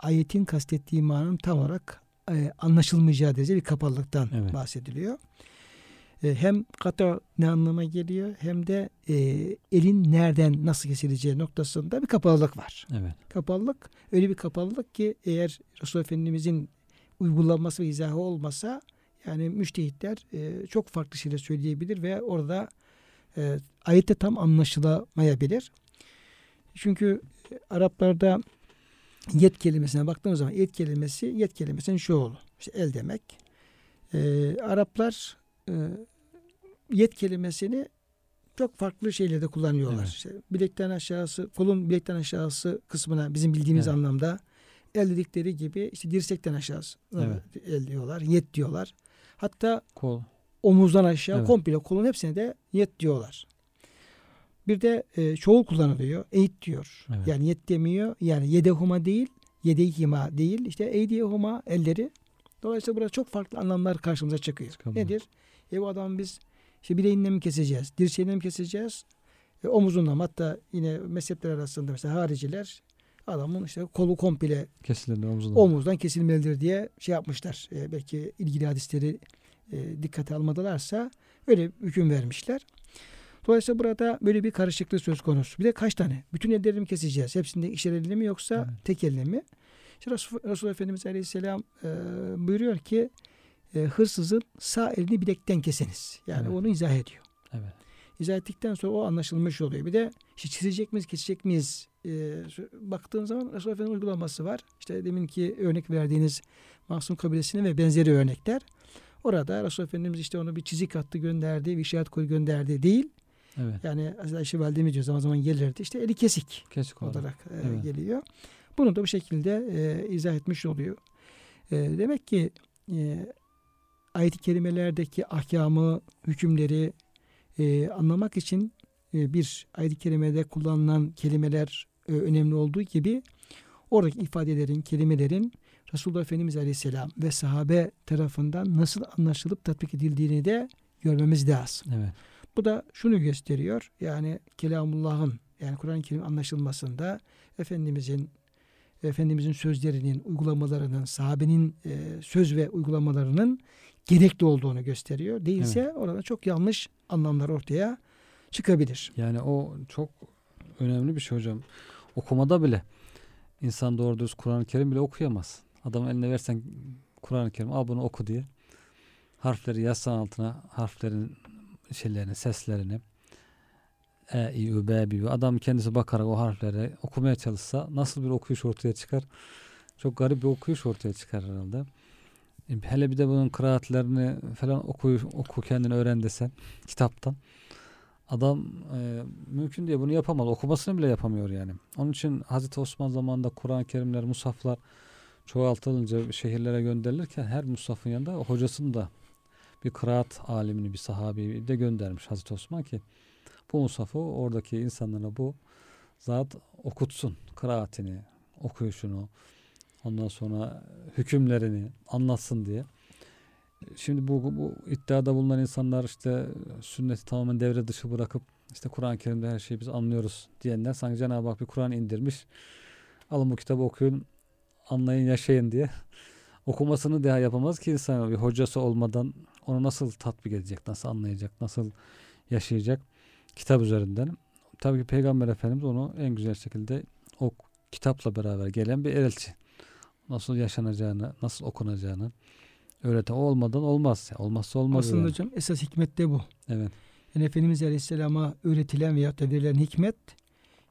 ayetin kastettiği mananın tam olarak e, anlaşılmayacağı derece bir kapalılıktan Evet. bahsediliyor. E, hem kata ne anlama geliyor hem de e, elin nereden nasıl kesileceği noktasında bir kapalılık var. Evet. Kapalılık öyle bir kapalılık ki eğer Resulullah Efendimizin uygulanması ve izahı olmasa yani müştehitler e, çok farklı şeyler söyleyebilir ve orada e, ayette tam anlaşılamayabilir. Çünkü e, Araplarda yet kelimesine baktığımız zaman yet kelimesi yet kelimesinin şu oğlu. İşte el demek. E, Araplar e, yet kelimesini çok farklı şeylerde kullanıyorlar. Evet. İşte bilekten aşağısı, kolun bilekten aşağısı kısmına bizim bildiğimiz Evet. anlamda el dedikleri gibi işte dirsekten aşağısı Evet. el diyorlar, yet diyorlar. Hatta Kol. omuzdan aşağı Evet. komple kolun hepsine de yet diyorlar. Bir de e, çoğul kullanılıyor. Eğit diyor. Evet. Yani yet demiyor. Yani yedehuma değil, yedeyhima değil. İşte eydiyehuma elleri. Dolayısıyla burada çok farklı anlamlar karşımıza çıkıyor. Çıkabiliyor. Nedir? E bu adamı biz işte bileğinden mi keseceğiz? Dirseğinden mi keseceğiz? E, omuzundan mı? Hatta yine mezhepler arasında mesela hariciler adamın işte kolu komple Kesilir omzundan. omuzdan kesilmelidir diye şey yapmışlar. E, belki ilgili hadisleri e, dikkate almadılarsa öyle hüküm vermişler. Dolayısıyla burada böyle bir karışıklık söz konusu. Bir de kaç tane? Bütün ellerini mi keseceğiz? Hepsinde ikişer elle mi yoksa Evet. tek elle mi? İşte Resul, Resulullah Efendimiz Aleyhisselam e, buyuruyor ki e, hırsızın sağ elini bilekten keseniz. Yani Evet. onu izah ediyor. Evet. İzah ettikten sonra o anlaşılmış oluyor. Bir de işte çizecek miyiz, kesecek miyiz? Ee, baktığın zaman Resulullah Efendimiz uygulaması var. İşte deminki örnek verdiğiniz Mahsum kabilesine ve benzeri örnekler. Orada Resulullah Efendimiz işte onu bir çizik attı gönderdi, bir işaret koy gönderdi değil. Evet. Yani Hazreti Ayşe Validemiz diyor zaman zaman gelirdi. İşte eli kesik Kesik olarak. olarak e, Evet. geliyor. Bunu da bu şekilde e, izah etmiş oluyor. E, demek ki e, ayet-i kerimelerdeki ahkamı, hükümleri e, anlamak için e, bir ayet-i kerimede kullanılan kelimeler e, önemli olduğu gibi oradaki ifadelerin, kelimelerin Resulullah Efendimiz Aleyhisselam ve sahabe tarafından nasıl anlaşılıp tatbik edildiğini de görmemiz lazım. Evet. Bu da şunu gösteriyor. Yani kelamullah'ın yani Kur'an-ı Kerim anlaşılmasında Efendimizin Efendimizin sözlerinin, uygulamalarının, sahabenin e, söz ve uygulamalarının gerekli olduğunu gösteriyor. Değilse orada çok yanlış anlamlar ortaya çıkabilir. Yani o çok önemli bir şey hocam. Okumada bile insan doğru dürüst Kur'an-ı Kerim bile okuyamaz. Adam eline versen Kur'an-ı Kerim al bunu oku diye. Harfleri yazsan altına harflerin şeylerini, seslerini e, i, ü, b, bi. Adam kendisi bakarak o harfleri okumaya çalışsa nasıl bir okuyuş ortaya çıkar? Çok garip bir okuyuş ortaya çıkar herhalde. E, Hele bir de bunun kıraatlerini falan oku, oku kendini öğren desen kitaptan. Adam e, mümkün diye bunu yapamaz. Okumasını bile yapamıyor yani. Onun için Hazreti Osman zamanında Kur'an-ı Kerimler, musaflar çoğaltılınca şehirlere gönderilirken her musafın yanında hocasını da bir kıraat alimini, bir sahabeyi de göndermiş Hazreti Osman ki bu musafı oradaki insanlara bu zat okutsun. Kıraatini, okuyuşunu, ondan sonra hükümlerini anlatsın diye. Şimdi bu, bu, iddiada bulunan insanlar işte sünneti tamamen devre dışı bırakıp işte Kur'an-ı Kerim'de her şeyi biz anlıyoruz diyenler sanki Cenab-ı Hak bir Kur'an indirmiş. Alın bu kitabı okuyun, anlayın, yaşayın diye. [laughs] Okumasını daha yapamaz ki insan bir hocası olmadan onu nasıl tatbik edecek, nasıl anlayacak, nasıl yaşayacak kitap üzerinden. Tabii ki Peygamber Efendimiz onu en güzel şekilde o kitapla beraber gelen bir elçi. Nasıl yaşanacağını, nasıl okunacağını öğreten. O olmadan olmaz. Olmazsa olmaz. Aslında yani. hocam esas hikmet de bu. Evet. Yani Efendimiz Aleyhisselam'a öğretilen veya da verilen hikmet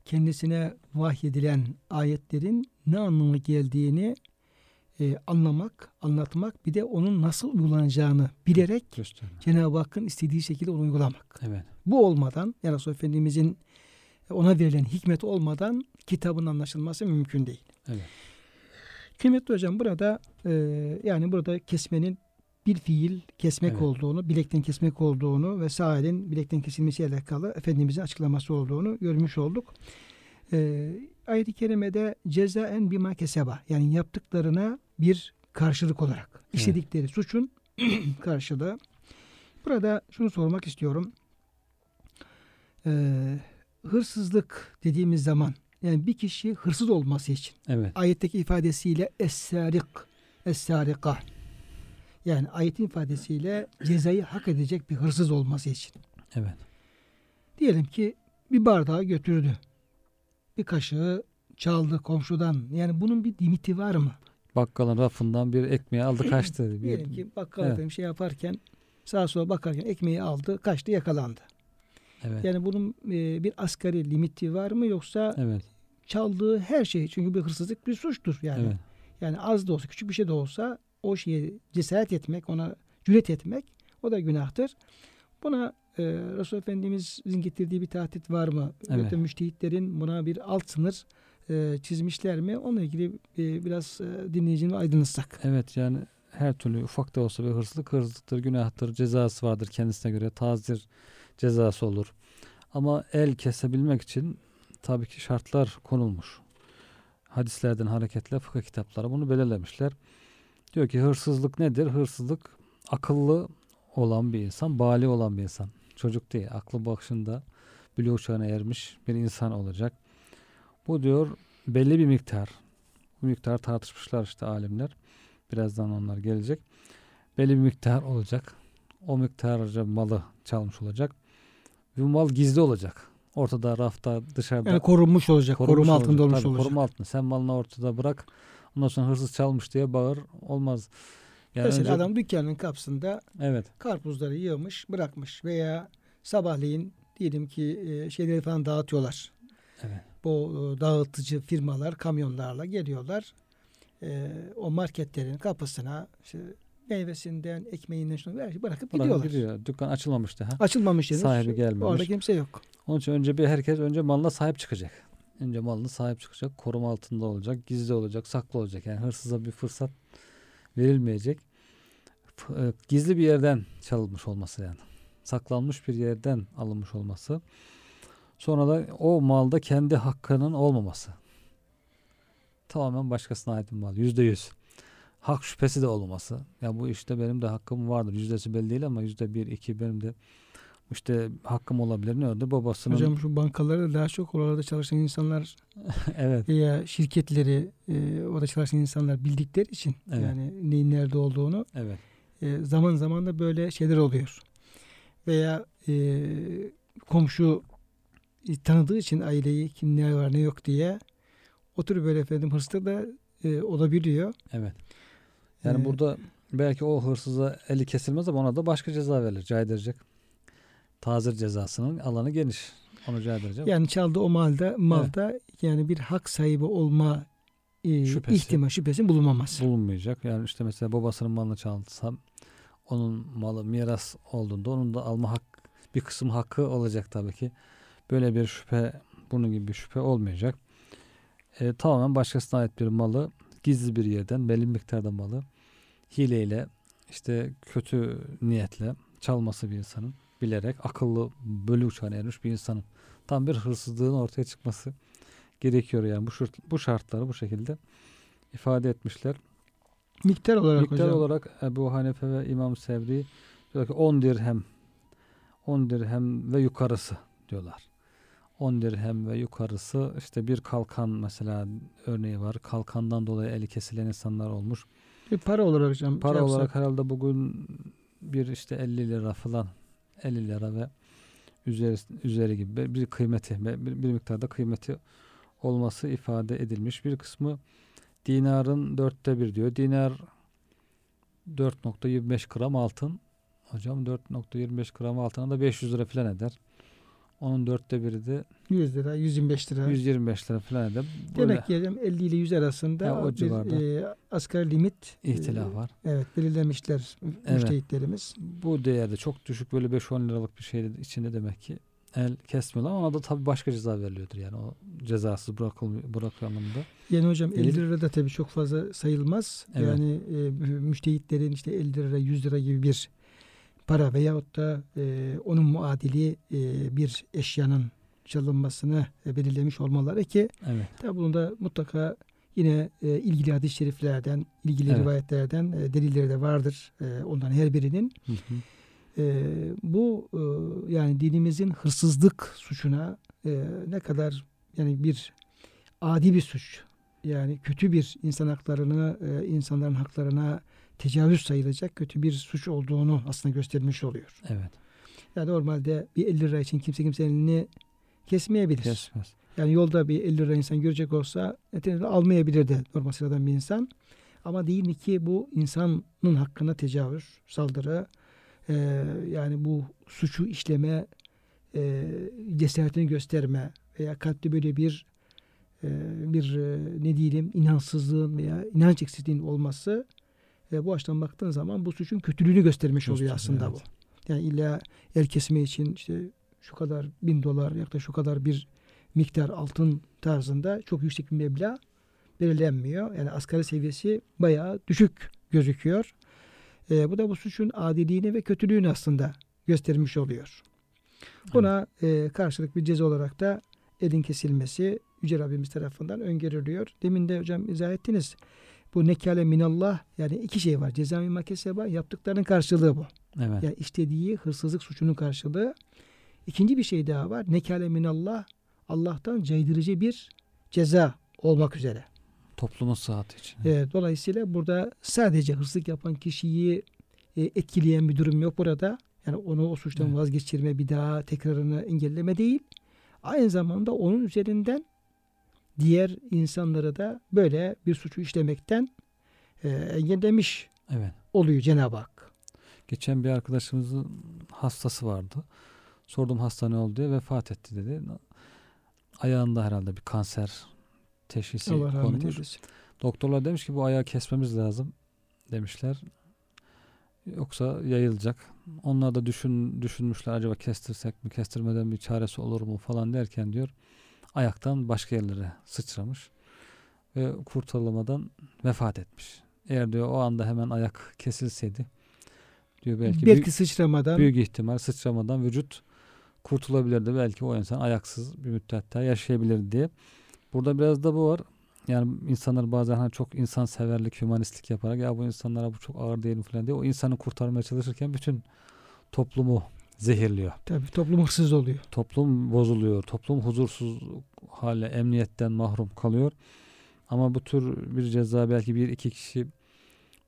kendisine vahyedilen ayetlerin ne anlama geldiğini e, anlamak, anlatmak bir de onun nasıl uygulanacağını bilerek Gösteriyor. Cenab-ı Hakk'ın istediği şekilde onu uygulamak. Evet. Bu olmadan yani Resulullah Efendimizin ona verilen hikmet olmadan kitabın anlaşılması mümkün değil. Evet. Kıymetli hocam burada e, yani burada kesmenin bir fiil kesmek Evet. olduğunu, bilekten kesmek olduğunu ve sağ elin bilekten kesilmesiyle alakalı Efendimizin açıklaması olduğunu görmüş olduk. E, ayet-i kerimede cezaen bima keseba yani yaptıklarına bir karşılık olarak işledikleri suçun [clears throat] karşılığı. Burada şunu sormak istiyorum. Ee, hırsızlık dediğimiz zaman yani bir kişi hırsız olması için Evet. ayetteki ifadesiyle es-sarik, es-sarika yani ayetin ifadesiyle cezayı hak edecek bir hırsız olması için. Evet. Diyelim ki bir bardağı götürdü. Bir kaşığı çaldı komşudan. Yani bunun bir limiti var mı? Bakkalın rafından bir ekmeği aldı kaçtı. Bir, Diyelim ki bakkal Evet. efendim şey yaparken sağa sola bakarken ekmeği aldı, kaçtı, yakalandı. evet. Yani bunun e, bir asgari limiti var mı yoksa Evet. çaldığı her şey çünkü bir hırsızlık bir suçtur yani. Evet. Yani az da olsa küçük bir şey de olsa o şeye cesaret etmek, ona cüret etmek o da günahtır. Buna e, Resul Efendimizin getirdiği bir tahdit var mı? Evet. Evet. Müştehitlerin buna bir alt sınır e, çizmişler mi? Onunla ilgili e, biraz e, dinleyicini aydınlatsak. Evet yani her türlü ufak da olsa bir hırsızlık hırsızlıktır, günahtır, cezası vardır kendisine göre. Tazir cezası olur. Ama el kesebilmek için tabii ki şartlar konulmuş. Hadislerden hareketle fıkıh kitapları bunu belirlemişler. Diyor ki hırsızlık nedir? Hırsızlık akıllı olan bir insan, bali olan bir insan. Çocuk değil, aklı başında bülüğ çağına ermiş bir insan olacak. Bu diyor belli bir miktar. Bu miktar tartışmışlar işte alimler. Birazdan onlar gelecek. Belli bir miktar olacak. O miktarca malı çalmış olacak. Ve bu mal gizli olacak. Ortada, rafta, dışarıda. Yani korunmuş olacak, korunmuş koruma altında olmuş Tabii, olacak. Koruma altında. Sen malını ortada bırak. Ondan sonra hırsız çalmış diye bağır. Olmaz. Yani Mesela önce- adam dükkanın kapısında Evet. karpuzları yığmış, bırakmış veya sabahleyin diyelim ki e, şeyleri falan dağıtıyorlar. Evet. Bu e, dağıtıcı firmalar kamyonlarla geliyorlar. E, o marketlerin kapısına işte meyvesinden, ekmeğinden şunu bırakıp Bırakıp gidiyorlar. gidiyor. Dükkan açılmamış daha. Açılmamış henüz. Sahibi gelmemiş. Orada kimse yok. Onun için önce bir herkes önce malına sahip çıkacak. Önce malına sahip çıkacak. Koruma altında olacak. Gizli olacak. Saklı olacak. Yani hırsıza bir fırsat verilmeyecek. E, Gizli bir yerden çalınmış olması yani. Saklanmış bir yerden alınmış olması. Sonra da o malda kendi hakkının olmaması. Tamamen başkasına ait bir mal. Yüzde yüz. Hak şüphesi de olmaması. Ya bu işte benim de hakkım vardır. Yüzdesi belli değil ama yüzde bir, iki benim de işte hakkım olabilir. Ne oldu? Babasının Hocam şu bankalarda daha çok oralarda çalışan insanlar [laughs] evet. veya şirketleri e, orada çalışan insanlar bildikleri için Evet. yani neyin nerede olduğunu Evet. e, zaman zaman da böyle şeyler oluyor. Veya e, komşu tanıdığı için aileyi kim ne var ne yok diye o tür böyle efendim hırsızlık da e, olabiliyor. Evet. Yani Ee, burada belki o hırsıza eli kesilmez ama ona da başka ceza verilir. Caydıracak. Tazir cezasının alanı geniş. Onu caydıracak. Yani çaldığı o malda malda yani bir hak sahibi olma e, Şüphesi. ihtimal şüphesi bulunmaması. bulunmayacak. Yani işte mesela babasının malını çalsam onun malı miras olduğunda onun da alma hak bir kısım hakkı olacak tabii ki. Böyle bir şüphe bunun gibi bir şüphe olmayacak. E, tamamen başkasına ait bir malı gizli bir yerden belli bir miktarda malı hileyle işte kötü niyetle çalması bir insanın bilerek akıllı bölü uçağına ermiş bir insanın tam bir hırsızlığın ortaya çıkması gerekiyor yani bu şart, bu şartları bu şekilde ifade etmişler. Miktar olarak Miktar hocam. olarak Ebu Hanife ve İmam Sevri diyor ki 10 dirhem 10 dirhem ve yukarısı diyorlar. 10 dirhem ve yukarısı işte bir kalkan mesela örneği var. Kalkandan dolayı eli kesilen insanlar olmuş. Bir para olarak hocam. Para şey yapsak, olarak herhalde bugün bir işte 50 lira falan 50 lira ve üzeri, üzeri gibi bir- bir kıymeti bir, bir miktarda kıymeti olması ifade edilmiş. Bir kısmı dinarın dörtte bir diyor. Dinar 4.25 gram altın. Hocam 4.25 gram altına da 500 lira falan eder. Onun dörtte biri de 100 lira, 125 lira. 125 lira falan. Böyle Demek ki hocam 50 ile 100 arasında Ya, o bir e, asgari limit e, ihtilaf var. Evet belirlemişler müştehitlerimiz. bu değerde çok düşük böyle 5-10 liralık bir şey içinde demek ki el kesmiyorlar ama ona da tabii başka ceza veriliyordur yani o cezasız bırakıl bırakıyor anlamında. Yani hocam 50 Değil. lira da tabii çok fazla sayılmaz. Evet. Yani e, müştehitlerin işte 50 lira 100 lira gibi bir para veyahut da e, onun muadili e, bir eşyanın çalınmasını e, belirlemiş olmaları ki Evet. tabi bunda mutlaka yine e, ilgili hadis-i şeriflerden, ilgili Evet. rivayetlerden e, delilleri de vardır. E, ondan her birinin. Hı hı. E, bu e, yani dinimizin hırsızlık suçuna e, ne kadar yani bir adi bir suç yani kötü bir insan haklarını e, insanların haklarına tecavüz sayılacak kötü bir suç olduğunu aslında göstermiş oluyor. Evet. Yani normalde bir 50 lira için kimse kimsenin elini kesmeyebilir. Kesmez. Yani yolda bir 50 lira insan görecek olsa etenini almayabilir de normal sıradan bir insan. Ama değil ki bu insanın hakkına tecavüz, saldırı, e, yani bu suçu işleme e, cesaretini gösterme veya kalpte böyle bir e, bir e, ne diyelim inançsızlığın veya inanç eksikliğinin olması e, bu açıdan baktığın zaman bu suçun kötülüğünü göstermiş oluyor Gösteriyor, aslında evet. bu. Yani illa el kesme için işte şu kadar bin dolar ya da şu kadar bir miktar altın tarzında çok yüksek bir meblağ belirlenmiyor. Yani asgari seviyesi bayağı düşük gözüküyor. E, bu da bu suçun adiliğini ve kötülüğünü aslında göstermiş oluyor. Buna e, karşılık bir ceza olarak da elin kesilmesi Yüce Rabbimiz tarafından öngörülüyor. Demin de hocam izah ettiniz. Bu nekale minallah yani iki şey var. Ceza ve makeseba yaptıklarının karşılığı bu. Evet. Yani işlediği hırsızlık suçunun karşılığı. İkinci bir şey daha var. Nekale minallah Allah'tan caydırıcı bir ceza olmak üzere. Toplumun sıhhati için. E, dolayısıyla burada sadece hırsızlık yapan kişiyi e, etkileyen bir durum yok burada. Yani onu o suçtan Evet. vazgeçirme, bir daha tekrarını engelleme değil. Aynı zamanda onun üzerinden diğer insanları da böyle bir suçu işlemekten e, engellemiş Evet. oluyor Cenab-ı Hak. Geçen bir arkadaşımızın hastası vardı. Sordum hasta ne oldu diye vefat etti dedi. Ayağında herhalde bir kanser teşhisi konmuş. Doktorlar demiş ki bu ayağı kesmemiz lazım demişler. Yoksa yayılacak. Onlar da düşün, düşünmüşler acaba kestirsek mi kestirmeden bir çaresi olur mu falan derken diyor ayaktan başka yerlere sıçramış ve kurtarılamadan vefat etmiş. Eğer diyor o anda hemen ayak kesilseydi diyor belki, Belki büyük, sıçramadan büyük ihtimal sıçramadan vücut kurtulabilirdi. Belki o insan ayaksız bir müddet daha yaşayabilirdi diye. Burada biraz da bu var. Yani insanlar bazen hani çok insanseverlik, hümanistlik yaparak ya bu insanlara bu çok ağır değil falan diye o insanı kurtarmaya çalışırken bütün toplumu zehirliyor. tabii toplum hırsız oluyor. Toplum bozuluyor. Toplum huzursuz hale, emniyetten mahrum kalıyor. Ama bu tür bir ceza belki bir iki kişi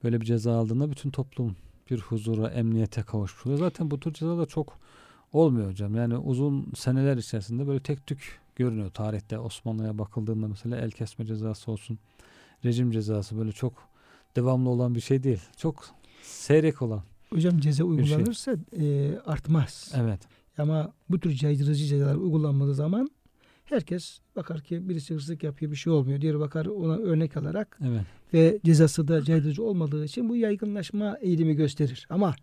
böyle bir ceza aldığında bütün toplum bir huzura, emniyete kavuşmuş oluyor. Zaten bu tür cezalar çok olmuyor hocam. Yani uzun seneler içerisinde böyle tek tük görünüyor tarihte. Osmanlı'ya bakıldığında mesela el kesme cezası olsun, rejim cezası böyle çok devamlı olan bir şey değil. Çok seyrek olan. Hocam ceza şey. uygulanırsa e, artmaz. Evet. Ama bu tür caydırıcı cezalar uygulanmadığı zaman herkes bakar ki birisi hırsızlık yapıyor bir şey olmuyor. Diğeri bakar ona örnek alarak Evet. ve cezası da caydırıcı olmadığı için bu yaygınlaşma eğilimi gösterir. Ama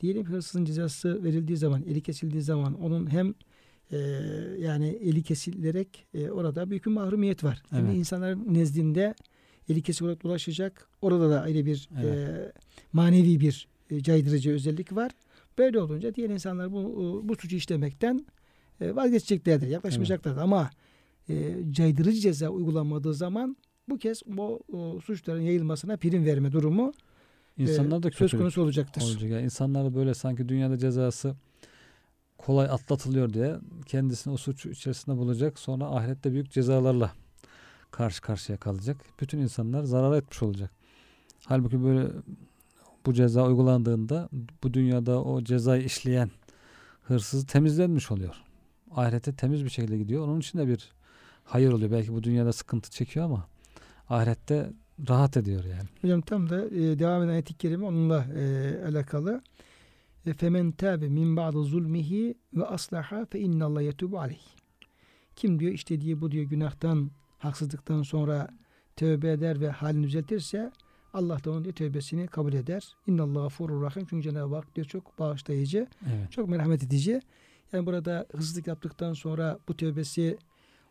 diyelim hırsızın cezası verildiği zaman, eli kesildiği zaman onun hem e, yani eli kesilerek e, orada büyük bir mahrumiyet var. Hem Evet. insanların nezdinde eli kesik olarak dolaşacak. Orada da ayrı bir Evet. e, manevi bir e, caydırıcı özellik var. Böyle olunca diğer insanlar bu bu suçu işlemekten e, vazgeçeceklerdir, yaklaşmayacaklardır. Ama e, caydırıcı ceza uygulanmadığı zaman bu kez bu suçların yayılmasına prim verme durumu e, İnsanlar da söz konusu olacaktır. olacak. Yani insanlar da böyle sanki dünyada cezası kolay atlatılıyor diye kendisini o suç içerisinde bulacak. Sonra ahirette büyük cezalarla karşı karşıya kalacak. Bütün insanlar zarar etmiş olacak. Halbuki böyle bu ceza uygulandığında bu dünyada o cezayı işleyen hırsız temizlenmiş oluyor. Ahirete temiz bir şekilde gidiyor. Onun için de bir hayır oluyor. Belki bu dünyada sıkıntı çekiyor ama ahirette rahat ediyor yani. Hocam tam da e, devam eden ayet-i kerime onunla e, alakalı. E, Femen tabe min ba'dı zulmihi ve aslaha fe innallah yetubu aleyh. Kim diyor işte diye bu diyor günahtan, haksızlıktan sonra tövbe eder ve halini düzeltirse Allah da onun diyor tövbesini kabul eder. İnnallah gafurur rahim. Çünkü Cenab-ı Hak diyor çok bağışlayıcı, Evet. çok merhamet edici. Yani burada hırsızlık yaptıktan sonra bu tövbesi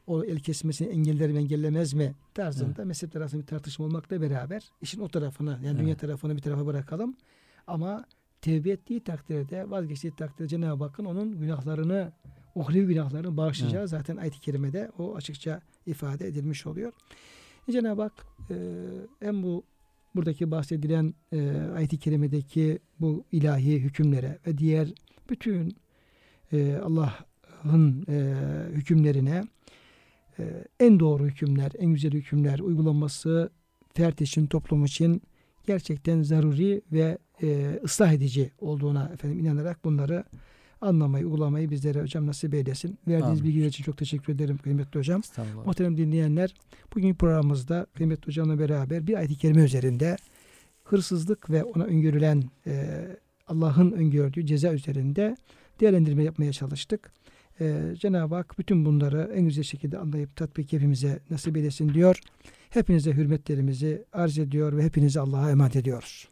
o el kesmesini engeller mi engellemez mi tarzında mezhepler arasında bir tartışma olmakla beraber işin o tarafını yani dünya Evet. tarafını bir tarafa bırakalım. Ama tevbe ettiği takdirde vazgeçtiği takdirde Cenab-ı Hakk'ın onun günahlarını uhrevi günahlarını bağışlayacağı zaten ayet-i kerimede o açıkça ifade edilmiş oluyor. E, Cenab-ı Hak e, hem bu buradaki bahsedilen e, ayet-i kerimedeki bu ilahi hükümlere ve diğer bütün e, Allah'ın e, hükümlerine e, en doğru hükümler, en güzel hükümler uygulanması fert için, toplum için gerçekten zaruri ve e, ıslah edici olduğuna efendim inanarak bunları anlamayı, uygulamayı bizlere hocam nasip eylesin. Verdiğiniz Amin. bilgiler için çok teşekkür ederim kıymetli hocam. Muhterem dinleyenler, bugün programımızda kıymetli hocamla beraber bir ayet-i kerime üzerinde hırsızlık ve ona öngörülen e, Allah'ın öngördüğü ceza üzerinde değerlendirme yapmaya çalıştık. E, Cenab-ı Hak bütün bunları en güzel şekilde anlayıp tatbik hepimize nasip eylesin diyor. Hepinize hürmetlerimizi arz ediyor ve hepinizi Allah'a emanet ediyoruz.